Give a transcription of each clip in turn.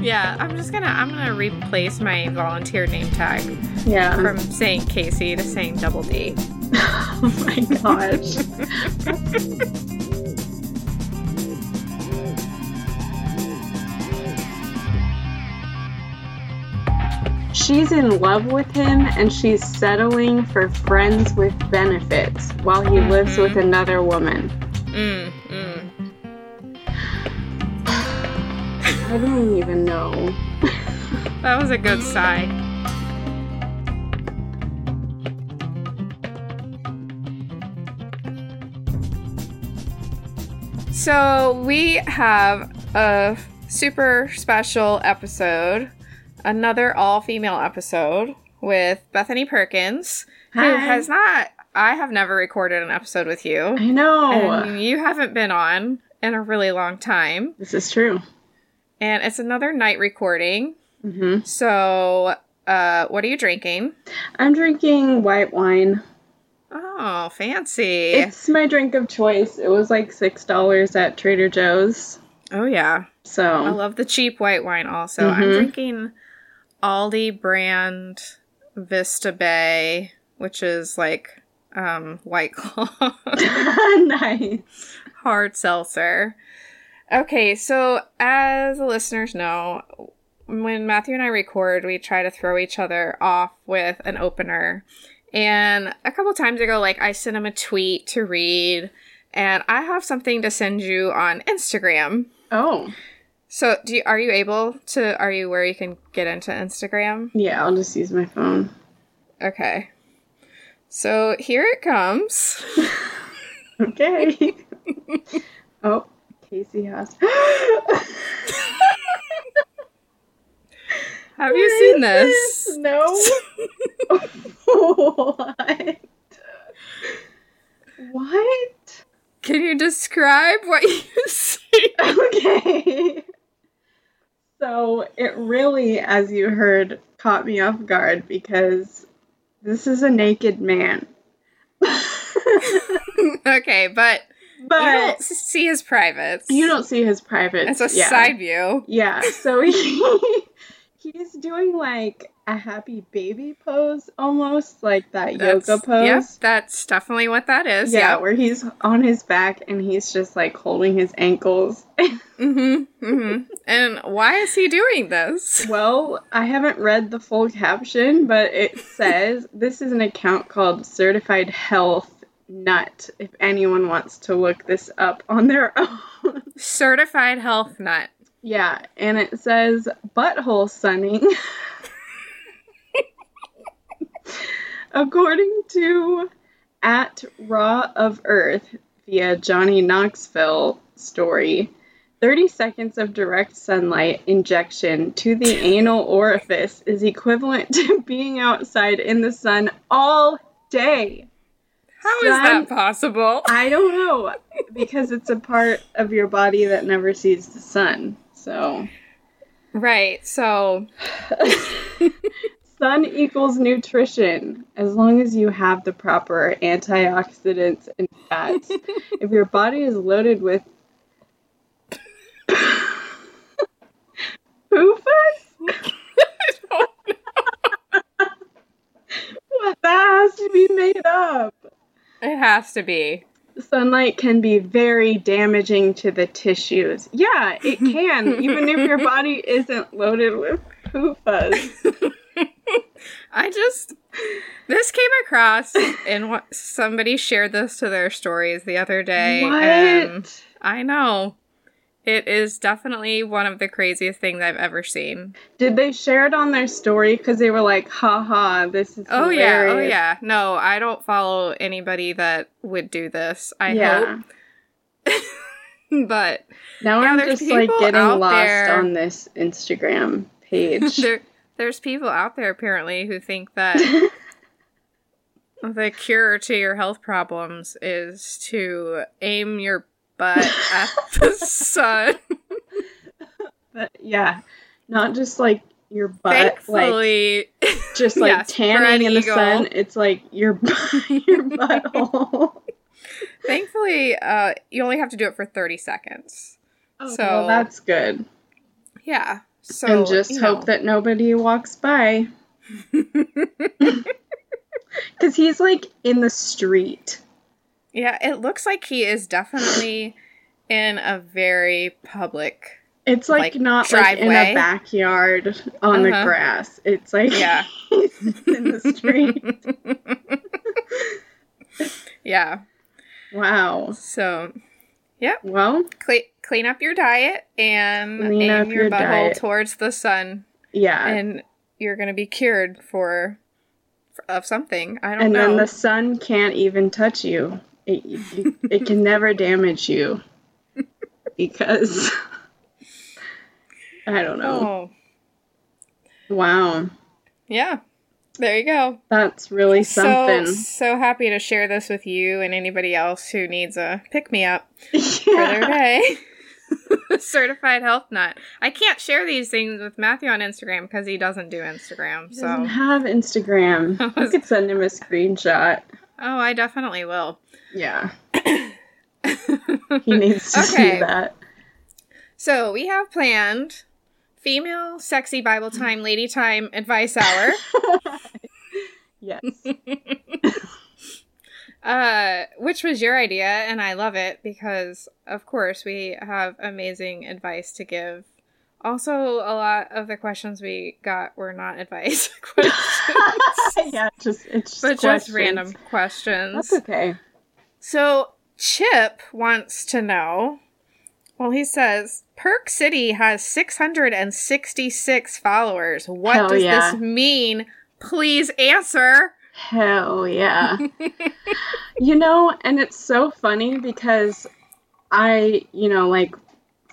Yeah, I'm just gonna I'm gonna replace my volunteer name tag Yeah. from saying Casey to saying Double D. oh my gosh. She's in love with him and she's settling for friends with benefits while he lives Mhm. with another woman. Mm, I don't even know. That was a good sigh. So we have a super special episode, another all-female episode with Bethany Perkins, who has not. I have never recorded an episode with you, I know. and you haven't been on in a really long time. this is true. And it's another night recording. hmm So, uh, what are you drinking? I'm drinking white wine. Oh, fancy. It's my drink of choice. It was like $6 at Trader Joe's. oh, yeah. So, I love the cheap white wine also. I'm Mhm. drinking Aldi brand Vista Bay, which is like um, White Claw nice. hard seltzer. Okay, so as the listeners know, when Matthew and I record, we try to throw each other off with an opener. And a couple times ago, like I sent him a tweet to read, and I have something to send you on Instagram. Oh, So, do you, are you able to? Are you where you can get into Instagram? yeah, I'll just use my phone. Okay. So here it comes. Okay. oh, Casey has. Have you seen this? No. what? What? Can you describe what you see? Okay. So it really, as you heard, caught me off guard because this is a naked man. okay, but, you but don't see his privates. you don't see his privates. It's a yeah. side view. Yeah, so he he's doing like a happy baby pose almost, like that yoga pose. Yep, that's definitely what that is. Yeah, Yeah. where he's on his back and he's just like holding his ankles. Mm-hmm. Mm-hmm. and why is he doing this? well, I haven't read the full caption, but it says this is an account called Certified Health Nut. If anyone wants to look this up on their own. Certified health nut. yeah, and it says butthole sunning. According to at Raw of Earth via Johnny Knoxville story, 30 seconds of direct sunlight injection to the anal orifice is equivalent to being outside in the sun all day. How is that possible? I don't know because it's a part of your body that never sees the sun. So, Right. So sun equals nutrition as long as you have the proper antioxidants and fats. if your body is loaded with poofus, what that has to be made up. It has to be. Sunlight can be very damaging to the tissues. Yeah, it can, even if your body isn't loaded with poofus. I just this came across and what somebody shared this to their stories the other day. and What? I know. It is definitely one of the craziest things I've ever seen. Did they share it on their story because they were like, haha, this is Oh yeah, oh yeah. No, I don't follow anybody that would do this. I yeah. hope. But Now Yeah, I'm there's just like getting lost there- on this Instagram page. there there's people out there apparently who think that the cure to your health problems is to aim your butt at the sun. but yeah, not just like your butt, like just like yes, tanning in the eagle. sun. It's like your your butthole. thankfully, uh, you only have to do it for 30 seconds. Oh, So- well, that's good. Yeah. So and just hope know. that nobody walks by. Because he's like in the street. Yeah, it looks like he is definitely in a very public. It's like, Like, not like in a backyard on the Uh-huh. grass. It's like Yeah. in the street. yeah. Wow. So yeah. Well, cle- clean up your diet and aim your, your butthole towards the sun, yeah. and you're gonna be cured for, for of something. I don't and know. And then the sun can't even touch you. It, it, it can never damage you because I don't know. oh, Wow, yeah. There you go. that's really something. So so happy to share this with you and anybody else who needs a pick me up for their day. Certified health nut. I can't share these things with Matthew on Instagram because he doesn't do Instagram. He So doesn't have Instagram. I I could send him a screenshot. Oh, I definitely will. Yeah, he needs to Okay. see that. So we have planned female sexy Bible time, lady time advice hour. Yes. uh, which was your idea, and I love it because, of course, we have amazing advice to give. Also, a lot of the questions we got were not advice questions, yeah, just it's just but just random questions. That's okay. So, Chip wants to know. Well, he says Perk City has 666 followers. What Hell does yeah. this mean? Please answer. Hell yeah. you know, and it's so funny because I, you know, like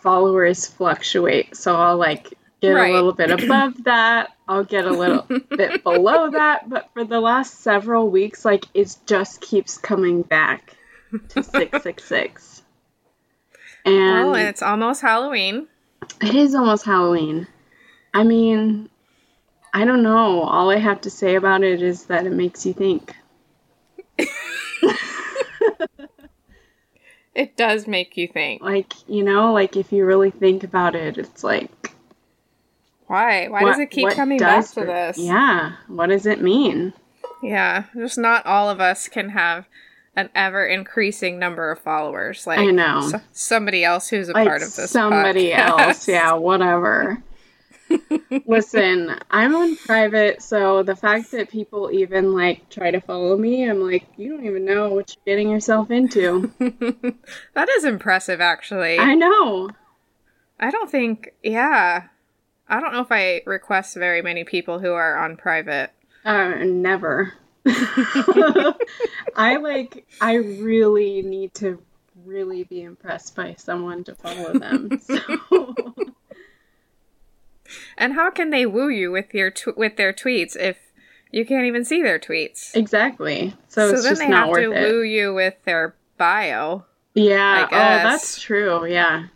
followers fluctuate. So I'll like get Right. a little bit above that. I'll get a little bit below that. But for the last several weeks, like it just keeps coming back to 666. And Well, it's almost Halloween. it is almost Halloween. I mean, I don't know. All I have to say about it is that it makes you think. It does make you think. Like, you know, like if you really think about it, it's like Why? Why what- does it keep coming back to it- this? Yeah, what does it mean? Yeah, just not all of us can have an ever increasing number of followers. Like I know. so- somebody else who's a Like part of this. somebody podcast. else, yeah, whatever. Listen, I'm on private, so the fact that people even like try to follow me, I'm like, you don't even know what you're getting yourself into. that is impressive, actually. I know. I don't think, yeah. I don't know if I request very many people who are on private. Uh, never. I like, I really need to really be impressed by someone to follow them. So, And how can they woo you with your tw- with their tweets if you can't even see their tweets? exactly. So, it's then just they not have worth to it. woo you with their bio. Yeah. Oh, that's true. Yeah.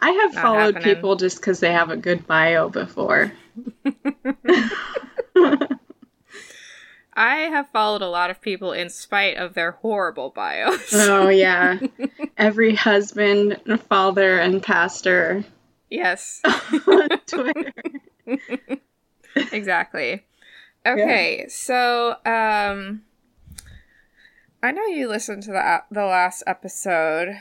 I have Not followed happening. people just because they have a good bio before. I have followed a lot of people in spite of their horrible bios. Oh yeah. Every husband, father, and pastor yes, on Twitter. exactly. Okay, so um I know you listened to the the last episode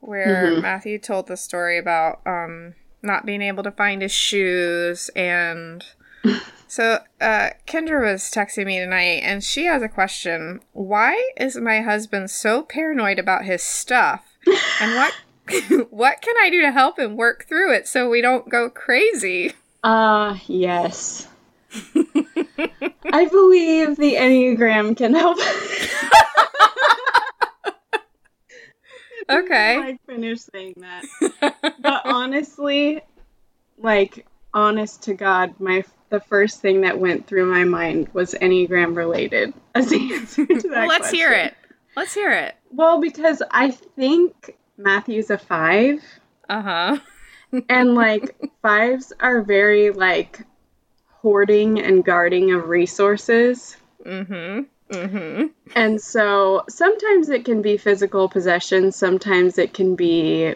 where Mhm. Matthew told the story about um not being able to find his shoes and so uh Kendra was texting me tonight and she has a question. Why is my husband so paranoid about his stuff? And what what can I do to help him work through it so we don't go crazy? Ah, yes. I believe the Enneagram can help. Okay. I finished saying that. but honestly, like honest to God, my the first thing that went through my mind was Enneagram related as the answer to that. well, let's hear it. Let's hear it. Well, because I think Matthew's a five, Uh huh. and like fives are very like hoarding and guarding of resources. Mm hmm. Mm hmm. And so sometimes it can be physical possession, sometimes it can be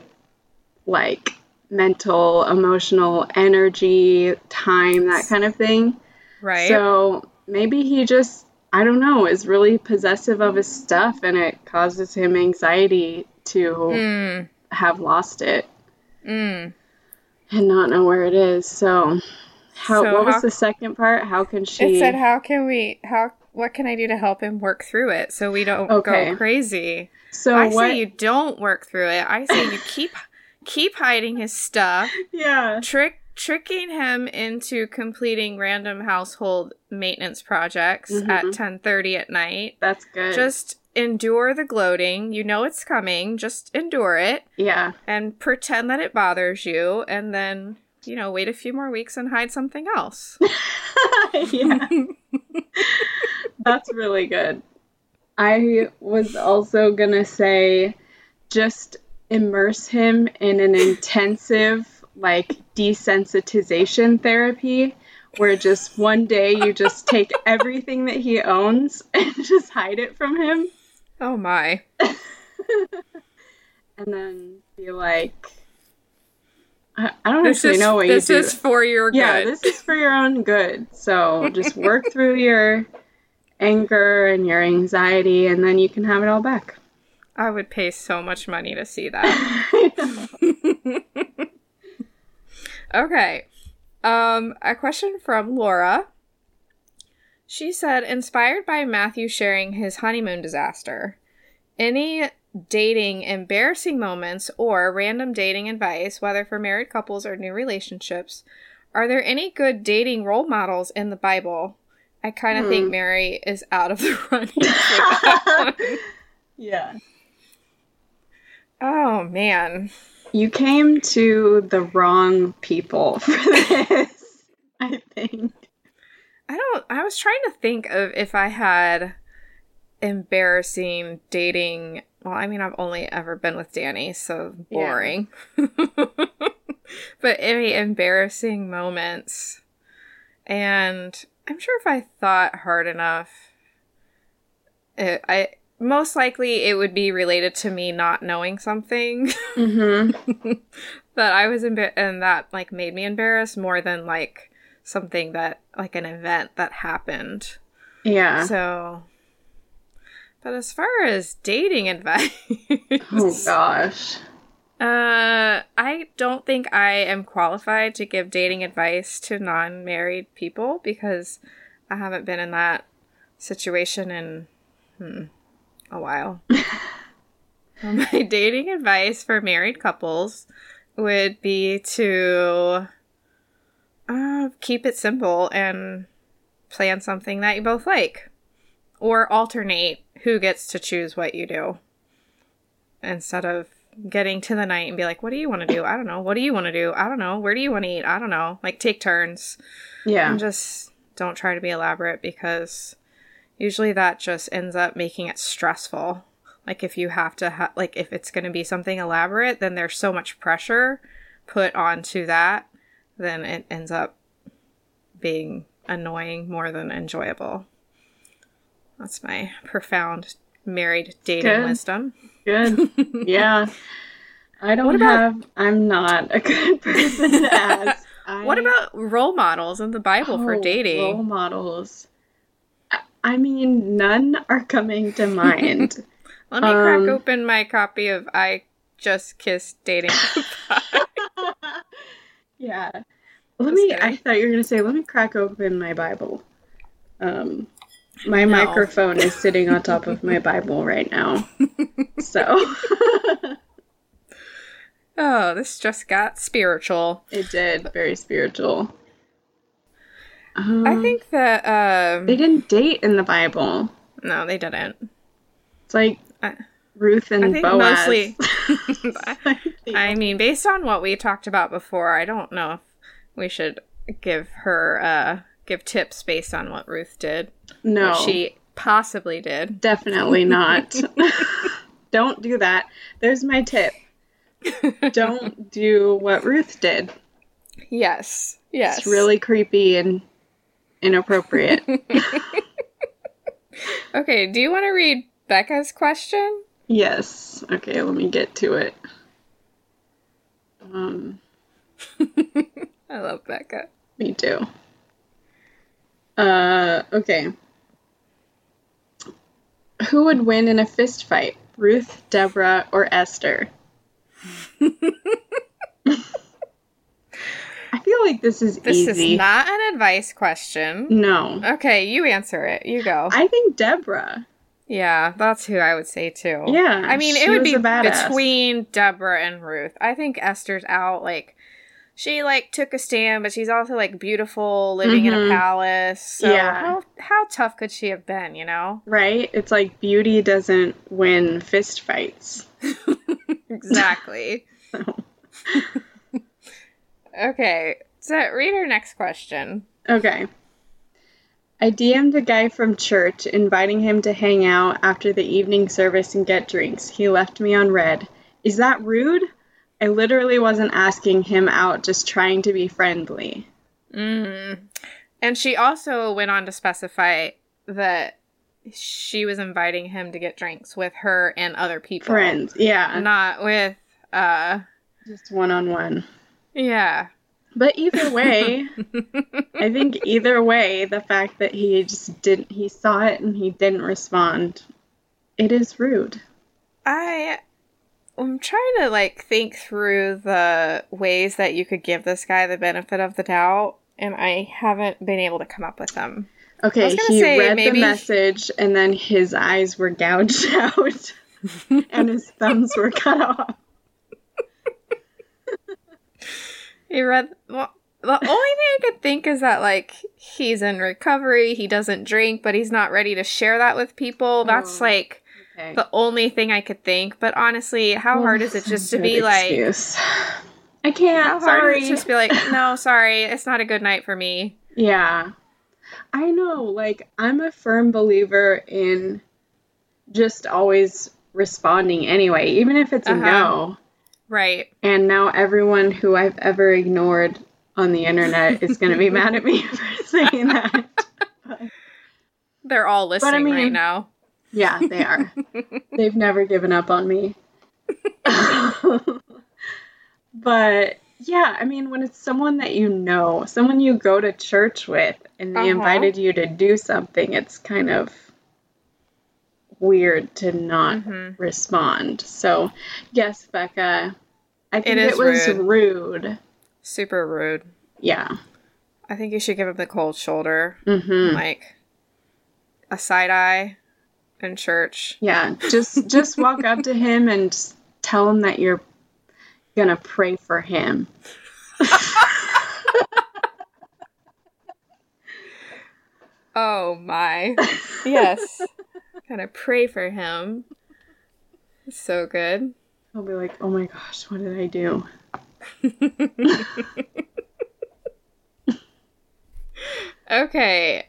like mental, emotional energy, time, that kind of thing. Right. So maybe he just, I don't know, is really possessive of his stuff and it causes him anxiety to mm, have lost it mm. and not know where it is. So, how, So what was how- the second part? How can she? It said, "How can we? How? What can I do to help him work through it so we don't Okay. go crazy?" so, I what? say you don't work through it. I say you keep keep hiding his stuff, yeah. trick tricking him into completing random household maintenance projects at Mhm. 10:30 at night. That's good. Just endure the gloating. You know it's coming. Just endure it yeah. and pretend that it bothers you and then, you know, wait a few more weeks and hide something else. yeah. That's really good. I was also going to say just immerse him in an intensive, like, desensitization therapy where just one day you just take everything that he owns and just hide it from him oh my. and then be like, I, I don't This actually is know what this you do. This is for your yeah, good. this is for your own good. So just work through your anger and your anxiety, and then you can have it all back. I would pay so much money to see that. okay. Um, a question from Laura. She said, inspired by Matthew sharing his honeymoon disaster, any dating embarrassing moments or random dating advice, whether for married couples or new relationships, are there any good dating role models in the Bible? I kind of think Hmm. Mary is out of the running for that one. yeah. Oh man. You came to the wrong people for this, I think. I don't I was trying to think of if I had embarrassing dating well, I mean I've only ever been with Danny, so Yeah. boring. but any embarrassing moments. And I'm sure if I thought hard enough it, I most likely it would be related to me not knowing something Mm-hmm. that I was embar- and that like made me embarrassed more than like something that like an event that happened. Yeah. So, but as far as dating advice, oh gosh. uh, I don't think I am qualified to give dating advice to non-married people because I haven't been in that situation in hmm, a while. My dating advice for married couples would be to uh, keep it simple and plan something that you both like, or alternate who gets to choose what you do instead of getting to the night and be like, "What do you want to do? I don't know. What do you want to do? I don't know. Where do you want to eat? I don't know." Like take turns Yeah. and just don't try to be elaborate because usually that just ends up making it stressful. Like if you have to ha- like if it's going to be something elaborate, then there's so much pressure put onto that, then it ends up being annoying more than enjoyable. That's my profound married dating Good. wisdom. Good. Yeah. I don't What about- have I'm not a good person to ask. I, What about role models in the Bible for Oh, dating? Role models. I- I mean, none are coming to mind. Let me crack um, open my copy of I Just Kissed Dating. Yeah. Let me. I thought you were gonna say, let me crack open my Bible. Um my No. microphone is sitting on top of my Bible right now. So Oh, this just got spiritual. it did. Very spiritual. Um, I think that um they didn't date in the Bible. no, they didn't. It's like I- Ruth and I think Boaz. mostly I mean, based on what we talked about before, I don't know if we should give her uh give tips based on what Ruth did. no, she possibly did. definitely not. Don't do that. There's my tip. Don't do what Ruth did. Yes. Yes. It's really creepy and inappropriate. Okay, do you want to read Becca's question? Yes. Okay, let me get to it. Um I love Becca. Me too. Uh, okay. Who would win in a fist fight? Ruth, Deborah, or Esther? I feel like this is This easy. is not an advice question. no. Okay, you answer it. You go. I think Deborah. Yeah, that's who I would say too. Yeah, I mean, it would be between Deborah and Ruth. I think Esther's out. Like, she like took a stand, but she's also like beautiful, living in a Mhm. palace. So Yeah. how how tough could she have been? You know, Right? It's like beauty doesn't win fist fights. exactly. okay, so read our next question. Okay. I DM'd a guy from church inviting him to hang out after the evening service and get drinks. He left me on red. Is that rude? I literally wasn't asking him out, just trying to be friendly. Mm. And she also went on to specify that she was inviting him to get drinks with her and other people. Friends, yeah. Not with uh Just one on one. yeah. But either way, I think either way, the fact that he just didn't, he saw it and he didn't respond, it is rude. I I'm trying to like think through the ways that you could give this guy the benefit of the doubt and I haven't been able to come up with them. Okay, he say, read maybe- the message and then his eyes were gouged out and his thumbs were cut off. He read well the only thing I could think is that like he's in recovery, he doesn't drink, but he's not ready to share that with people. That's Oh. like Okay. the only thing I could think. But honestly, how hard is it just to be like I can't. how hard sorry. is it just be like, no, sorry, it's not a good night for me. Yeah. I know. Like, I'm a firm believer in just always responding anyway, even if it's a Uh-huh. no. Right. And now everyone who I've ever ignored on the internet is going to be mad at me for saying that. They're all listening right mean- now. Yeah, they are. They've never given up on me. but yeah, I mean, when it's someone that you know, someone you go to church with, and they Uh-huh. invited you to do something, it's kind of weird to not Mhm. respond. So, yes, Becca, I think is it, was rude. rude. Super rude. Yeah. I think you should give him the cold shoulder, hmm like a side eye in church. Yeah. Just just walk up to him and tell him that you're gonna pray for him. Oh my. Yes. Gotta pray for him. So good. I'll be like, oh my gosh, what did I do? Okay.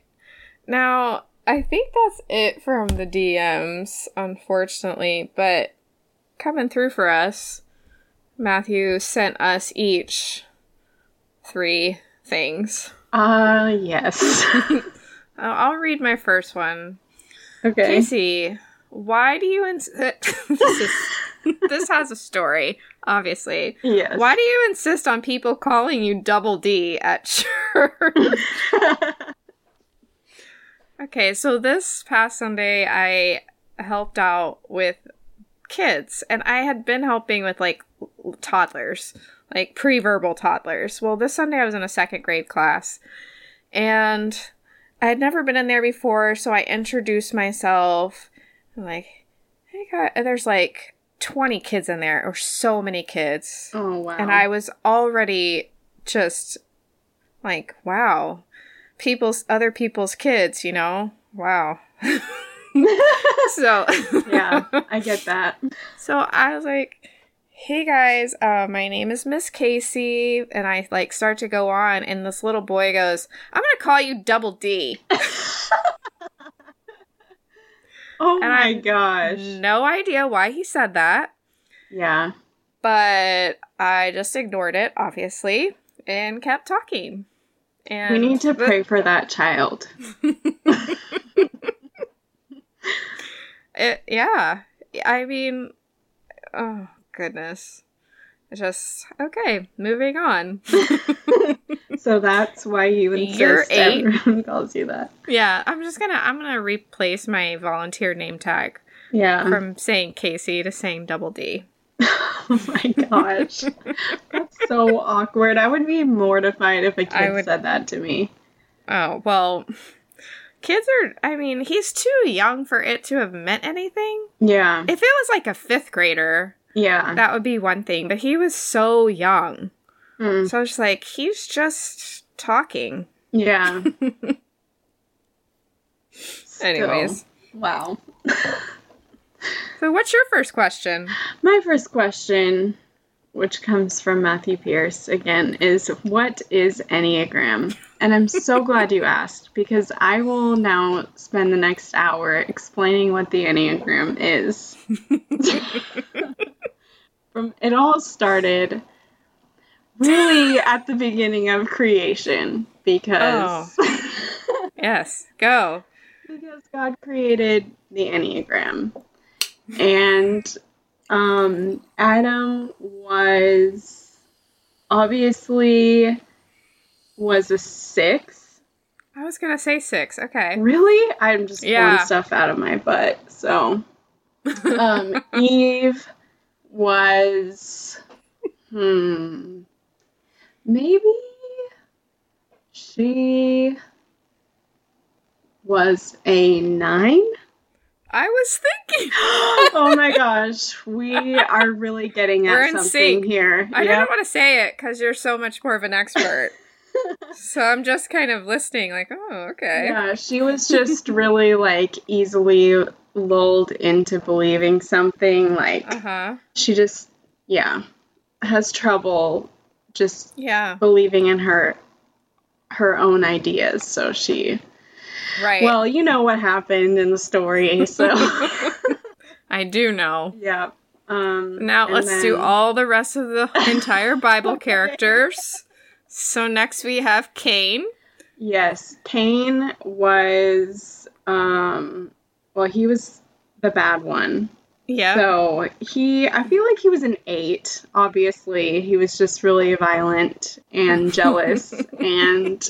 Now, I think that's it from the DMs, unfortunately, but coming through for us, Matthew sent us each three things. Ah, yes. I'll read my first one. Okay. Casey, why do you ins- this is this has a story, obviously. Yes. Why do you insist on people calling you Double D at church? okay, so this past Sunday I helped out with kids and I had been helping with like toddlers, like pre-verbal toddlers. Well, this Sunday I was in a second grade class and I had never been in there before, so I introduced myself. I'm like, hey, guys, there's like 20 kids in there, or so many kids. oh wow. And I was already just like, wow, people's, other people's kids, you know? Wow. so, yeah, I get that. so I was like, "Hey guys, uh, my name is Miss Casey," and I like start to go on, and this little boy goes, "I'm gonna call you Double D." Oh And my gosh. no idea why he said that, Yeah. but I just ignored it, obviously, and kept talking. And We need to the- pray for that child. It, yeah. I mean, oh, goodness. It's just okay, moving on. so that's why you You're insist eight. everyone calls you that. yeah, I'm just gonna I'm gonna replace my volunteer name tag Yeah. from saying Casey to saying Double D. oh my gosh. That's so awkward. I would be mortified if a I kid would- said that to me. Oh well, kids are. I mean, he's too young for it to have meant anything. Yeah. If it was like a fifth grader, Yeah. that would be one thing. But he was so young, Mm. so I was like, he's just talking. Yeah. Anyways, wow. so what's your first question? My first question, which comes from Matthew Pierce again, is what is Enneagram? And I'm so glad you asked because I will now spend the next hour explaining what the Enneagram is. From it all started really at the beginning of creation because Yes, go. because God created the Enneagram. And um, Adam was obviously was a six. I was gonna say six. Okay. Really? I'm just Yeah. pulling stuff out of my butt. So um, Eve was hmm maybe she was a nine. I was thinking. oh my gosh, we are really getting at We're in something sync. here. I Yep. didn't want to say it because you're so much more of an expert. so I'm just kind of listening, like, oh, okay. Yeah, she was just really like easily lulled into believing something. Like Uh huh. she just, yeah, has trouble just Yeah. believing in her her own ideas. So she, Right. well, you know what happened in the story. So I do know. yeah. Um, Now let's do all the rest of the entire Bible characters. So next we have Cain. Yes, Cain was um well he was the bad one. Yeah. So he I feel like he was an 8. Obviously, he was just really violent and jealous and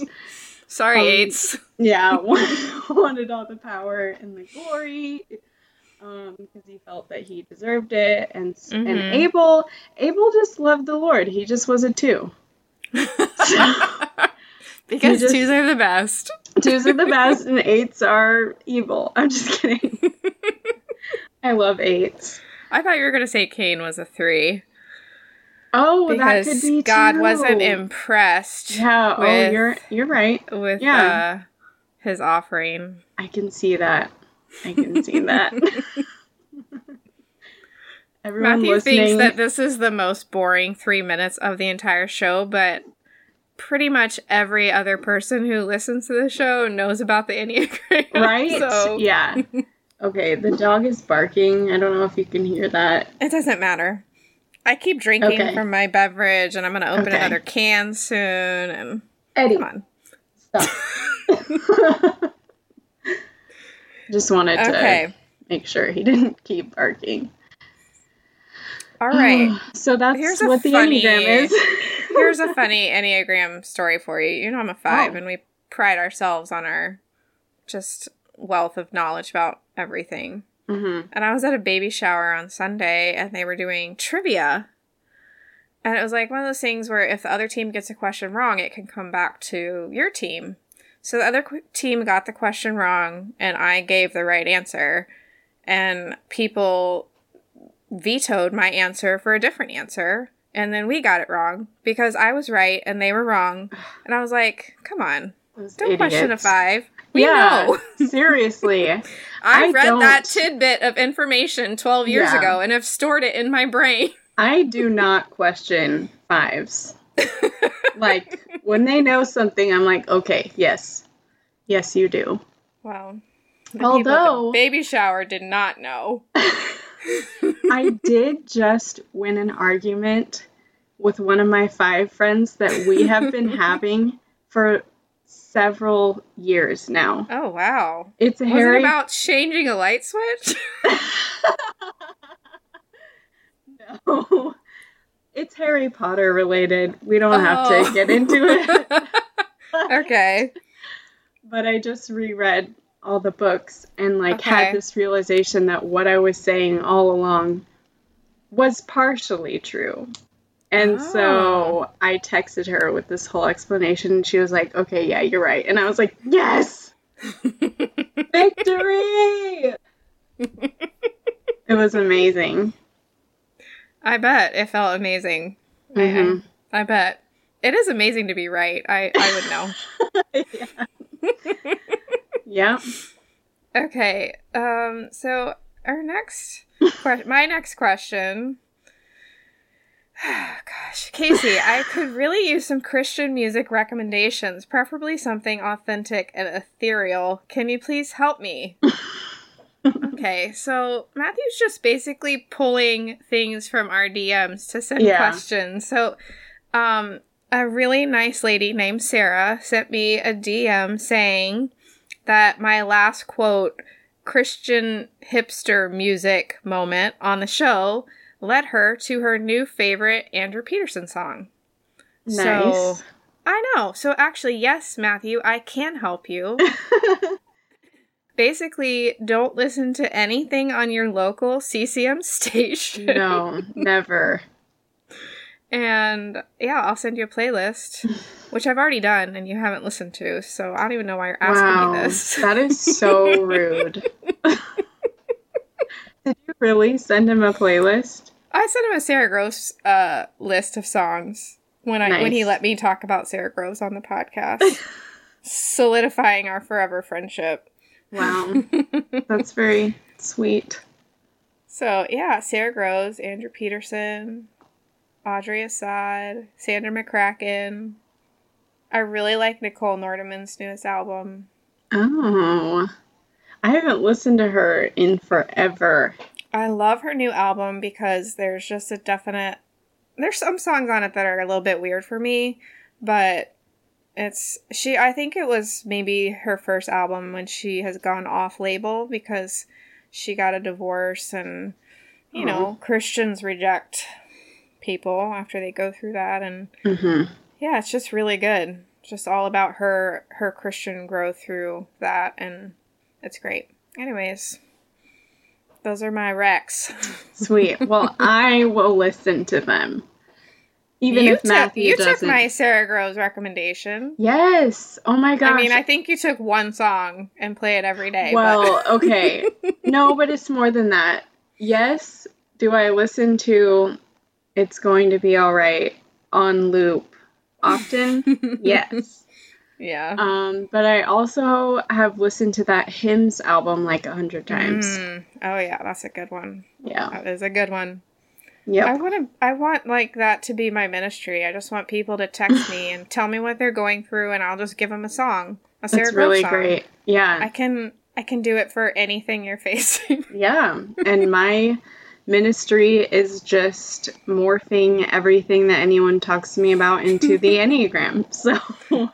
Sorry, um, eights. yeah, wanted all the power and the glory um because he felt that he deserved it and and Mhm. Abel Abel just loved the Lord. He just was a 2. Because just- twos are the best. Twos are the best and eights are evil. I'm just kidding. I love eights. I thought you were going to say Cain was a three Oh, that because could be God too. wasn't impressed Yeah. Oh, you're you're right. with Yeah. uh, his offering. I can see that. I can see that. Everyone Matthew listening. thinks that this is the most boring three minutes of the entire show, but pretty much every other person who listens to the show knows about the Enneagram. right? So Yeah. Okay, the dog is barking. I don't know if you can hear that. it doesn't matter. I keep drinking Okay. from my beverage and I'm going to open Okay. another can soon. And Eddie, come on. stop. Just wanted to make sure he didn't keep barking. All right. so that's Here's a what the funny- Enneagram is. Here's a funny Enneagram story for you. You know, I'm a five, Oh. and we pride ourselves on our just wealth of knowledge about everything. hmm And I was at a baby shower on Sunday and they were doing trivia. And it was like one of those things where if the other team gets a question wrong, it can come back to your team. So the other qu- team got the question wrong and I gave the right answer. And people vetoed my answer for a different answer. And then we got it wrong because I was right and they were wrong. And I was like, come on, Those don't question a idiots. five. We yeah, know. seriously. I, I read that don't- tidbit of information 12 years Yeah. ago and have stored it in my brain. I do not question fives. like when they know something, I'm like, okay, yes, yes, you do. Wow. The people at the Although- baby shower did not know. I did just win an argument with one of my five friends that we have been having for several years now. Oh wow. It's Was Harry. it about changing a light switch? no. It's Harry Potter related. We don't have to Oh. get into it. okay. but I just reread all the books and like Okay. had this realization that what I was saying all along was partially true. And Oh. so I texted her with this whole explanation and she was like, "Okay, yeah, you're right." And I was like, "Yes! Victory!" it was amazing. I bet it felt amazing. I- Mhm. I, I bet. It is amazing to be right. I, I would know. yeah. Okay. Um. So our next question, my next question. Gosh, Casey, I could really use some Christian music recommendations, preferably something authentic and ethereal. Can you please help me? okay, so Matthew's just basically pulling things from our DMs to send Yeah. questions. So, um, a really nice lady named Sarah sent me a DM saying that my last quote Christian hipster music moment on the show led her to her new favorite. Andrew Peterson song. Nice. So I know. So actually, yes, Matthew, I can help you. Basically, don't listen to anything on your local CCM station. no, never. And yeah, I'll send you a playlist, which I've already done and you haven't listened to. So I don't even know why you're asking wow, me this. that is so rude. Did you really send him a playlist? I sent him a Sara Groves uh, list of songs when I when he let me talk about Sara Groves on the podcast, solidifying our forever friendship. Wow, that's very sweet. So yeah, Sara Groves, Andrew Peterson, Audrey Assad, Sandra McCracken. I really like Nichole Nordeman's newest album. Oh, I haven't listened to her in forever. I love her new album because there's just a definite there's some songs on it that are a little bit weird for me, but it's she I think it was maybe her first album when she has gone off label because she got a divorce and you know, Christians reject people after they go through that and hmm yeah, it's just really good. It's just all about her her Christian growth through that and it's great. Anyways, those are my recs. Sweet. Well, I will listen to them, even you if took, Matthew you doesn't. took my Sara Groves recommendation. Yes. Oh my gosh. I mean, I think you took one song and play it every day. Well, okay. No, but it's more than that. Yes, do I listen to It's Going to Be Alright on loop often? yes. yeah. Um, but I also have listened to that hymns album like a hundred times. Mm. Oh yeah, that's a good one. Yeah. That is a good one. Yeah. I want to. I want like that to be my ministry. I just want people to text me and tell me what they're going through, and I'll just give them a song, a Sara That's Groves really song. great. Yeah. I can. I can do it for anything you're facing. Yeah. And my ministry is just morphing everything that anyone talks to me about into the Enneagram. So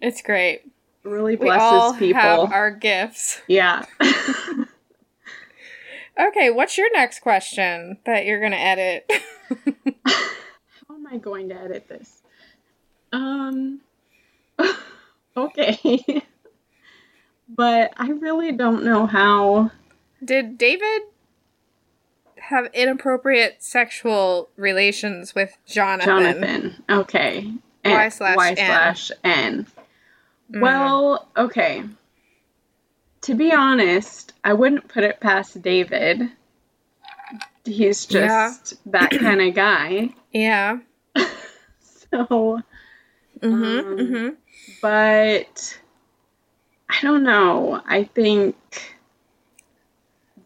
it's great. really We all blesses people. have our gifts. yeah. Okay, what's your next question that you're gonna edit? How am I going to edit this? Um okay. but I really don't know how Did David have inappropriate sexual relations with Jonathan? Jonathan. Okay. Y slash Y N. slash N. Mm. Well, okay. To be honest, I wouldn't put it past David. He's Yeah. just that kind of guy. Yeah. So, Mm-hmm. Um, mm-hmm. but I don't know. I think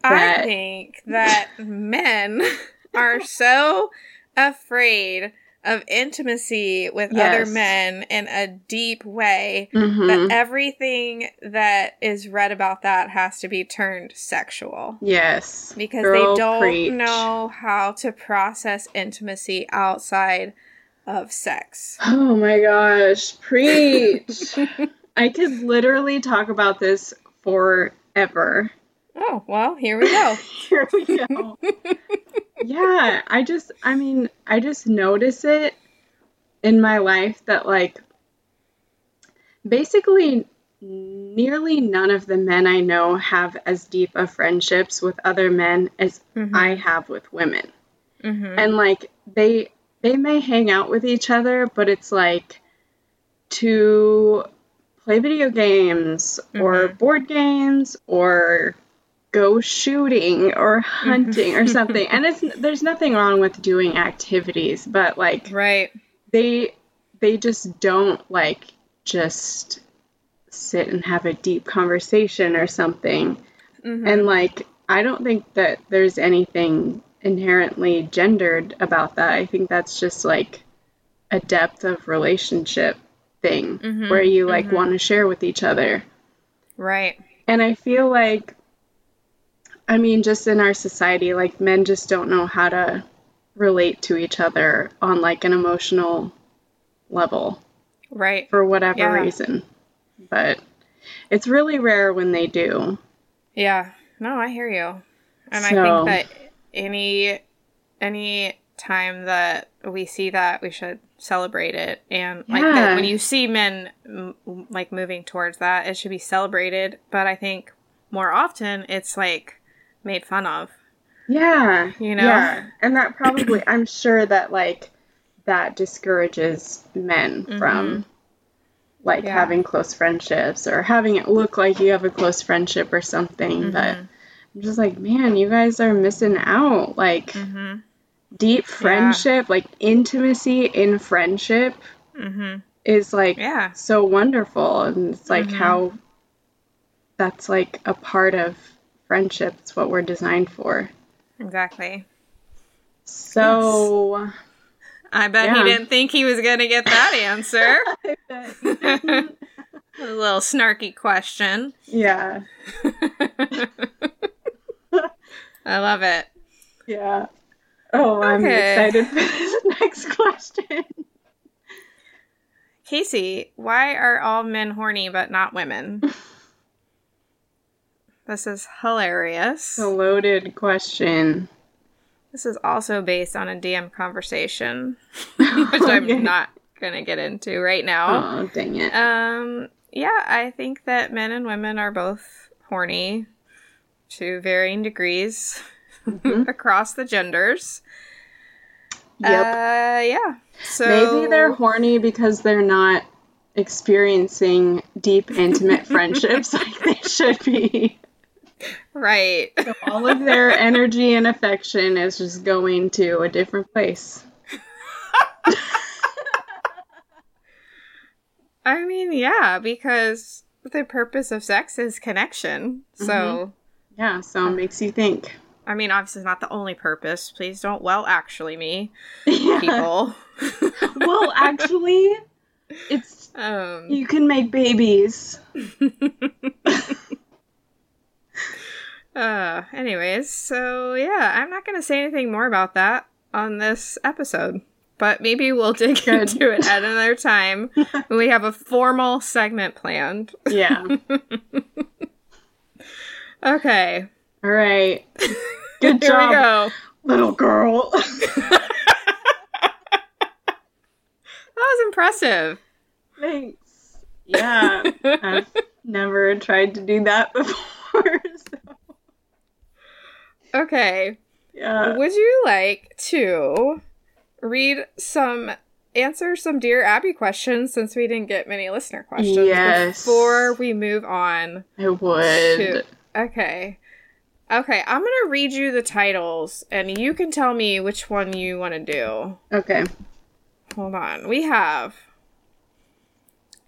I think that men are so afraid of intimacy with other men in a deep way Mhm. that everything that is read about that has to be turned sexual. yes, because Girl, they don't preach. know how to process intimacy outside of sex. Oh my gosh, preach. I could literally talk about this forever. Oh, well, here we go. Here we go. yeah, I just, I mean, I just notice it in my life that, like, basically, nearly none of the men I know have as deep of friendships with other men as Mhm. I have with women. Mhm. And, like, they, they may hang out with each other, but it's like to play video games or Mhm. board games or go shooting or hunting or something. And it's there's nothing wrong with doing activities, but like right. they they just don't like just sit and have a deep conversation or something. Mhm. And like I don't think that there's anything inherently gendered about that. I think that's just like a depth of relationship thing Mhm, where you like mhm. want to share with each other. right. And I feel like, I mean, just in our society, like men just don't know how to relate to each other on like an emotional level Right. for whatever Yeah. reason. But it's really rare when they do. Yeah. No, I hear you. And I think that any any time that we see that, we should celebrate it. And like Yeah. when you see men m- like moving towards that, it should be celebrated. But I think more often it's like made fun of. Yeah. You know? Yeah. And that probably, I'm sure that like that discourages men from like Mm-hmm. Yeah. having close friendships or having it look like you have a close friendship or something. But Mhm. I'm just like, man, you guys are missing out. Like, Mm-hmm. deep friendship, like intimacy in friendship Mm-hmm. is like Yeah. so wonderful. And it's like Mhm. how that's like a part of friendship. It's what we're designed for. Exactly. So, I bet Yeah. he didn't think he was gonna get that answer. a little snarky question. yeah, I love it. yeah. Oh, I'm Okay. excited for this next question. Casey, why are all men horny but not women? This is hilarious. A loaded question. This is also based on a DM conversation, which I'm not going to get into right now. Oh, dang it. Um, yeah, I think that men and women are both horny to varying degrees Mhm. across the genders. Yep. Uh, yeah. So Maybe they're horny because they're not experiencing deep, intimate friendships like they should be. Right. So all of their energy and affection is just going to a different place. I mean, yeah, because the purpose of sex is connection. So, Yeah, so it makes you think. I mean, obviously, it's not the only purpose. Please don't, well, actually, me, Yeah. people. Well, actually, it's um, you can make babies. Uh, anyways, so yeah, I'm not going to say anything more about that on this episode. But maybe we'll dig Good. into it at another time when we have a formal segment planned. Yeah. Okay. All right. Here Good job, we go. little girl. That was impressive. Thanks. Yeah, I've never tried to do that before. So, Okay. yeah. Would you like to read some answer some dear Abby questions since we didn't get many listener questions Yes. before we move on I would. to Okay. Okay, I'm going to read you the titles and you can tell me which one you want to do. Okay. Hold on. We have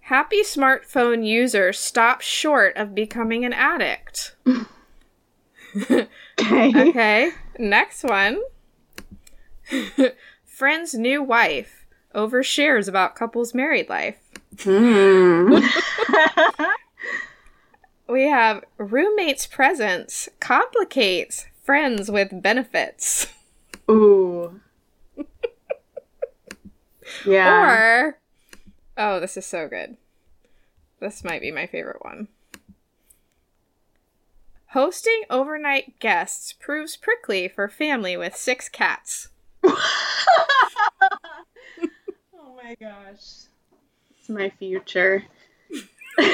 Happy smartphone user stops short of becoming an addict. Okay. Okay. Next one. Friend's new wife overshares about couple's married life. Hmm. We have roommate's presence complicates friends with benefits. Ooh. Yeah. Or Oh, this is so good. This might be my favorite one. Hosting overnight guests proves prickly for family with six cats. oh my gosh. It's my future. Which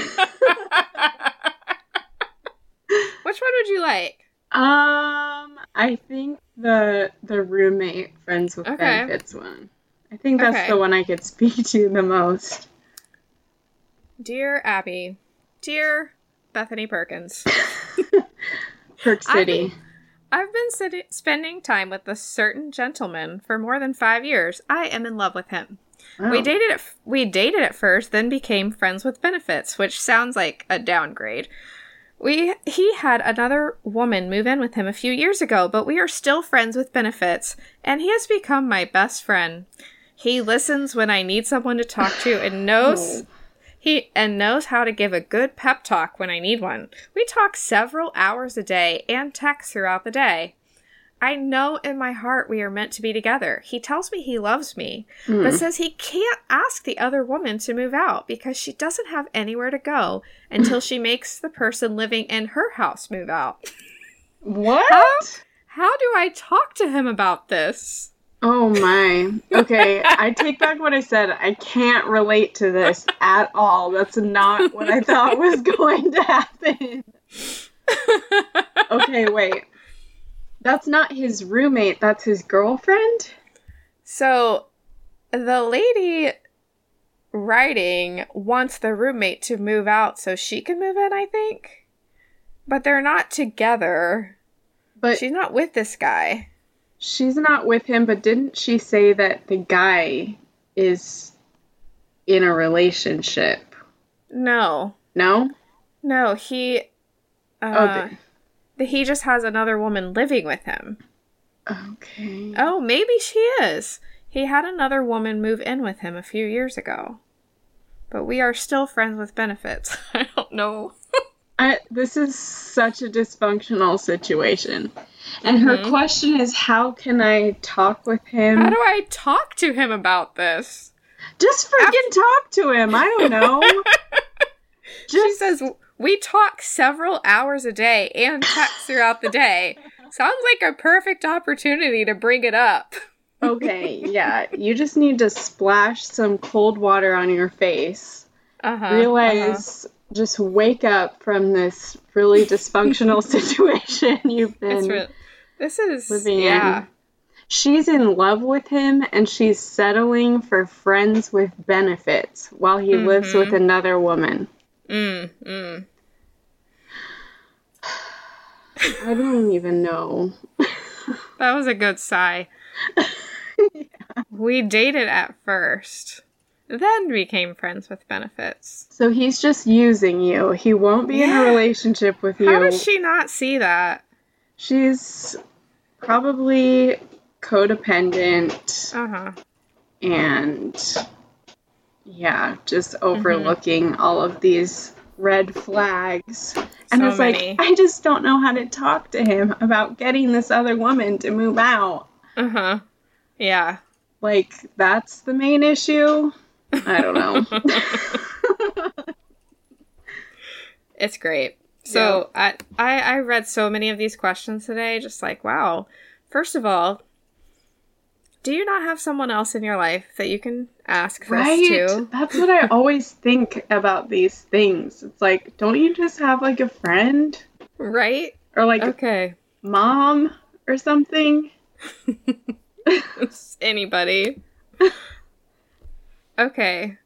one would you like? Um, I think the the roommate friends with Okay. benefits one. I think that's Okay. the one I could speak to the most. Dear Abby, dear Bethany Perkins, Perk City. think- I've been sitting, spending time with a certain gentleman for more than five years. I am in love with him. We oh. dated at we dated at first, then became friends with benefits, which sounds like a downgrade. We he had another woman move in with him a few years ago, but we are still friends with benefits, and he has become my best friend. He listens when I need someone to talk to and knows Oh. He and knows how to give a good pep talk when I need one. We talk several hours a day and text throughout the day. I know in my heart we are meant to be together. He tells me he loves me, but hmm. says he can't ask the other woman to move out because she doesn't have anywhere to go until she makes the person living in her house move out. What? How do I talk to him about this? Oh my. Okay, I take back what I said. I can't relate to this at all. That's not what I thought was going to happen. Okay, wait. That's not his roommate, that's his girlfriend? So, the lady writing wants the roommate to move out so she can move in, I think. But they're not together. But She's not with this guy. She's not with him, but didn't she say that the guy is in a relationship? No. No? No, he. Oh, Uh, the- he just has another woman living with him. okay. Oh, maybe she is. He had another woman move in with him a few years ago. But we are still friends with benefits. I don't know. I, this is such a dysfunctional situation. And her Mhm. question is how can I talk with him? How do I talk to him about this? Just freaking talk to him. I don't know. She says we talk several hours a day and text throughout the day. Sounds like a perfect opportunity to bring it up. okay, yeah. You just need to splash some cold water on your face. Uh-huh. Realize just wake up from this really dysfunctional situation you've. Been re- this is living yeah. in. She's in love with him and she's settling for friends with benefits while he lives Mhm. with another woman. Mm, mm. I don't even know. That was a good sigh. We dated at first, then became friends with benefits. So he's just using you. He won't be in a relationship with you. How does she not see that? She's probably codependent Uh huh. and yeah, just Mm-hmm. overlooking all of these red flags. And So it's many. like, I just don't know how to talk to him about getting this other woman to move out. Uh huh. Yeah. Like, that's the main issue. I don't know. It's great. So I, I I read so many of these questions today, just like wow. First of all, do you not have someone else in your life that you can ask this right? to? That's what I always think about these things. It's like, don't you just have like a friend Right? or like Okay. mom or something? Anybody. Okay.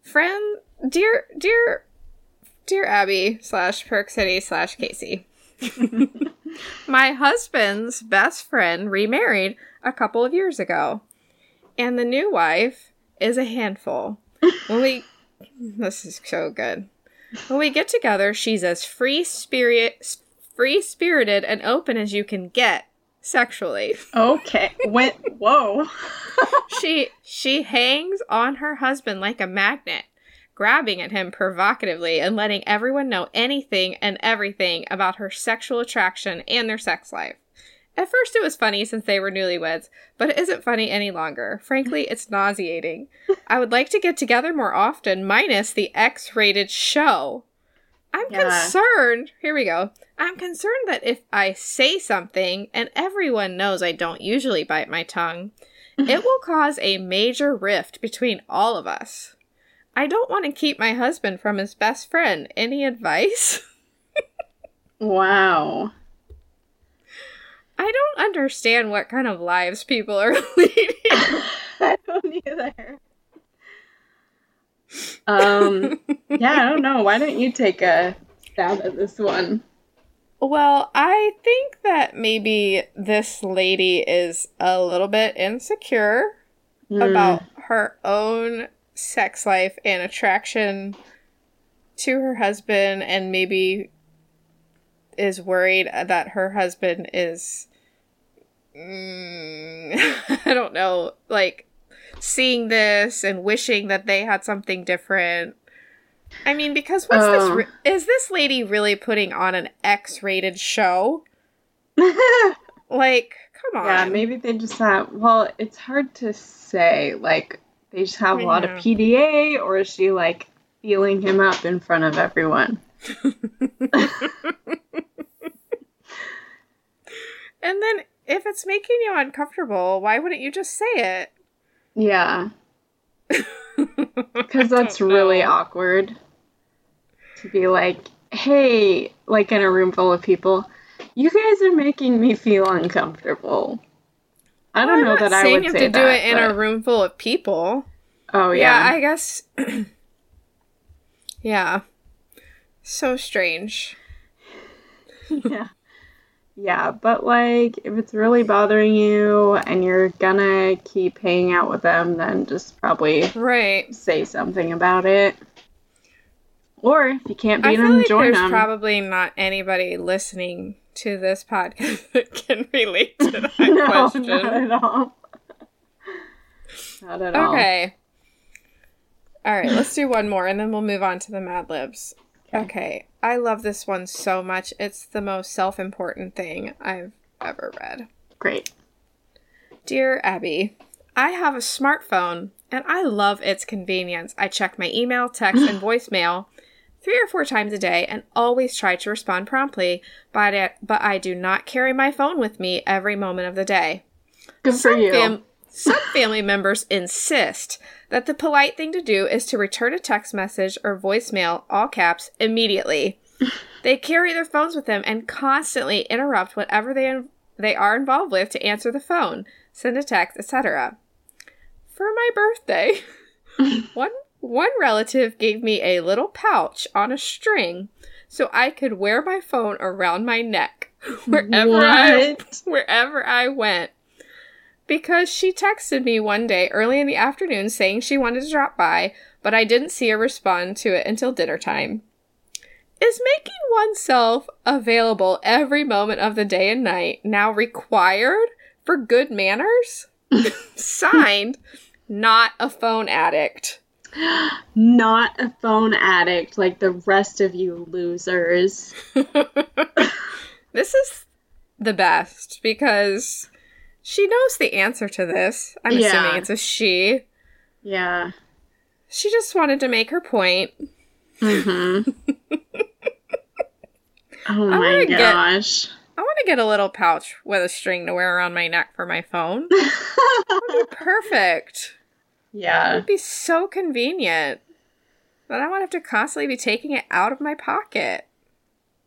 Friend dear dear dear Abby slash Perk City slash Casey. My husband's best friend remarried a couple of years ago. And the new wife is a handful. When we this is so good. When we get together, she's as free spirit free spirited and open as you can get sexually. Okay. Went. Whoa. she she hangs on her husband like a magnet, grabbing at him provocatively and letting everyone know anything and everything about her sexual attraction and their sex life. At first it was funny since they were newlyweds, but it isn't funny any longer. Frankly, it's nauseating. I would like to get together more often, minus the X rated show. I'm Yeah. concerned. Here we go. I'm concerned that if I say something, and everyone knows I don't usually bite my tongue, it will cause a major rift between all of us. I don't want to keep my husband from his best friend. Any advice? wow. I don't understand what kind of lives people are leading. I don't either. Um, yeah, I don't know. Why don't you take a stab at this one? Well, I think that maybe this lady is a little bit insecure mm. about her own sex life and attraction to her husband, and maybe is worried that her husband is. Mm, I don't know, like seeing this and wishing that they had something different. I mean, because what's this? Oh. Re- is this lady really putting on an X-rated show? like, come on. Yeah, maybe they just have. Well, it's hard to say. Like, they just have a lot of PDA, or is she like feeling him up in front of everyone? and then, if it's making you uncomfortable, why wouldn't you just say it? Yeah. Because that's really awkward to be like, hey, like in a room full of people, you guys are making me feel uncomfortable. I don't well, know that I would you have to do it in but... a room full of people. Oh yeah, yeah I guess. yeah, so strange. yeah. Yeah, but like if it's really bothering you and you're gonna keep hanging out with them, then just probably right say something about it. Or if you can't beat them, like join there's them. probably not anybody listening to this podcast that can relate to that no, question. Not at all. not at all. Okay. All right, let's do one more and then we'll move on to the Mad Libs. Okay. I love this one so much. It's the most self important thing I've ever read. Great. Dear Abby, I have a smartphone and I love its convenience. I check my email, text, and voicemail three or four times a day and always try to respond promptly, but I, but I do not carry my phone with me every moment of the day. Good for you. Fam- some family members insist that the polite thing to do is to return a text message or voicemail, all caps, immediately. they carry their phones with them and constantly interrupt whatever they they are involved with to answer the phone, send a text, etc. For my birthday, one one relative gave me a little pouch on a string so I could wear my phone around my neck wherever what? I wherever I went because she texted me one day early in the afternoon saying she wanted to drop by, but I didn't see her respond to it until dinner time. Is making oneself available every moment of the day and night now required for good manners? Signed, not a phone addict. Not a phone addict like the rest of you losers. this is the best because she knows the answer to this. I'm yeah. assuming it's a she. Yeah. She just wanted to make her point. Mm-hmm. oh my gosh. Get, I want to get a little pouch with a string to wear around my neck for my phone. that would be perfect. Yeah. It would be so convenient. But I won't have to constantly be taking it out of my pocket.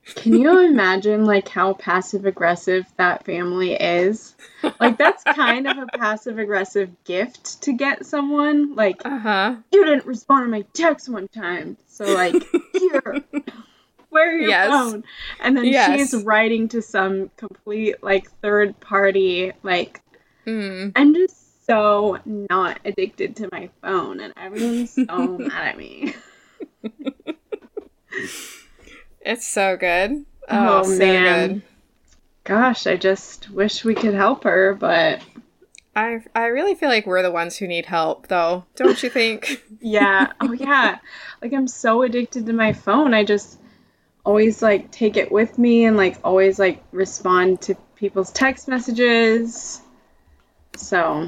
Can you imagine like how passive aggressive that family is? Like that's kind of a passive aggressive gift to get someone. Like uh-huh. you didn't respond to my text one time. So like here wear your yes. phone. And then yes. she's writing to some complete like third party like mm. I'm just so not addicted to my phone and everyone's so mad at me. It's so good. Oh, oh so man. Good. Gosh, I just wish we could help her, but I I really feel like we're the ones who need help though. Don't you think? yeah. Oh yeah. Like I'm so addicted to my phone. I just always like take it with me and like always like respond to people's text messages. So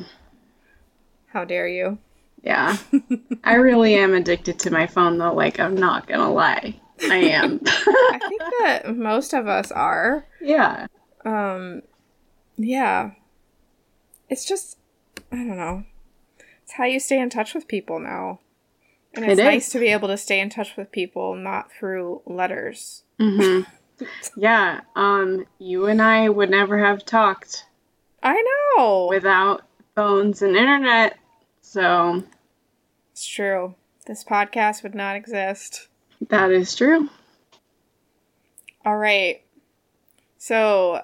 how dare you? Yeah. I really am addicted to my phone though, like I'm not going to lie. I am. I think that most of us are. yeah. Um, yeah. It's just, I don't know. It's how you stay in touch with people now. And it's It nice to be able to stay in touch with people not through letters. hmm Yeah. Um, you and I would never have talked I know. without phones and internet. So it's true. This podcast would not exist. That is true. All right. So,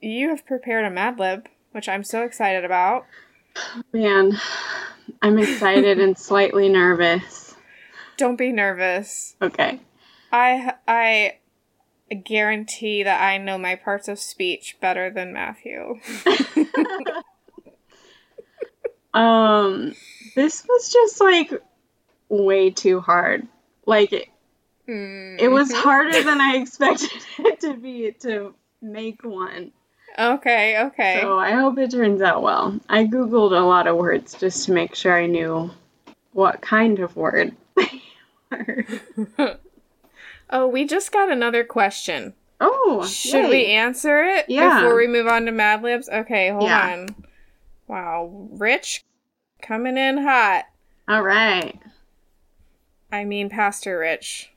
you have prepared a Mad Lib, which I'm so excited about. Man, I'm excited and slightly nervous. Don't be nervous. Okay. I I guarantee that I know my parts of speech better than Matthew. Um, this was just like way too hard. Like it, it was Mhm. harder than I expected it to be to make one. Okay, okay. So I hope it turns out well. I googled a lot of words just to make sure I knew what kind of word oh, we just got another question. Oh, Should yay. we answer it Yeah. before we move on to Mad Libs? Okay, hold Yeah. on. Wow, Rich coming in hot. All right. I mean, Pastor Rich.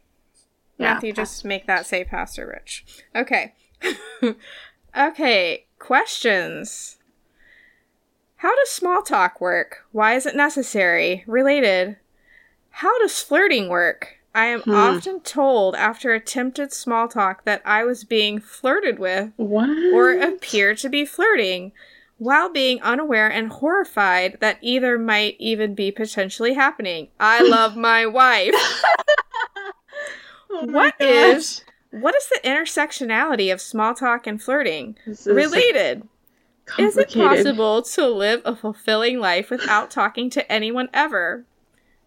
Yeah, Matthew, just make that say Pastor Rich. Okay. okay, questions. How does small talk work? Why is it necessary? Related. How does flirting work? I am Hmm. often told after attempted small talk that I was being flirted with What? or appeared to be flirting while being unaware and horrified that either might even be potentially happening. I love my wife. Oh What gosh. is- What is the intersectionality of small talk and flirting? Is Related. Is it possible to live a fulfilling life without talking to anyone ever?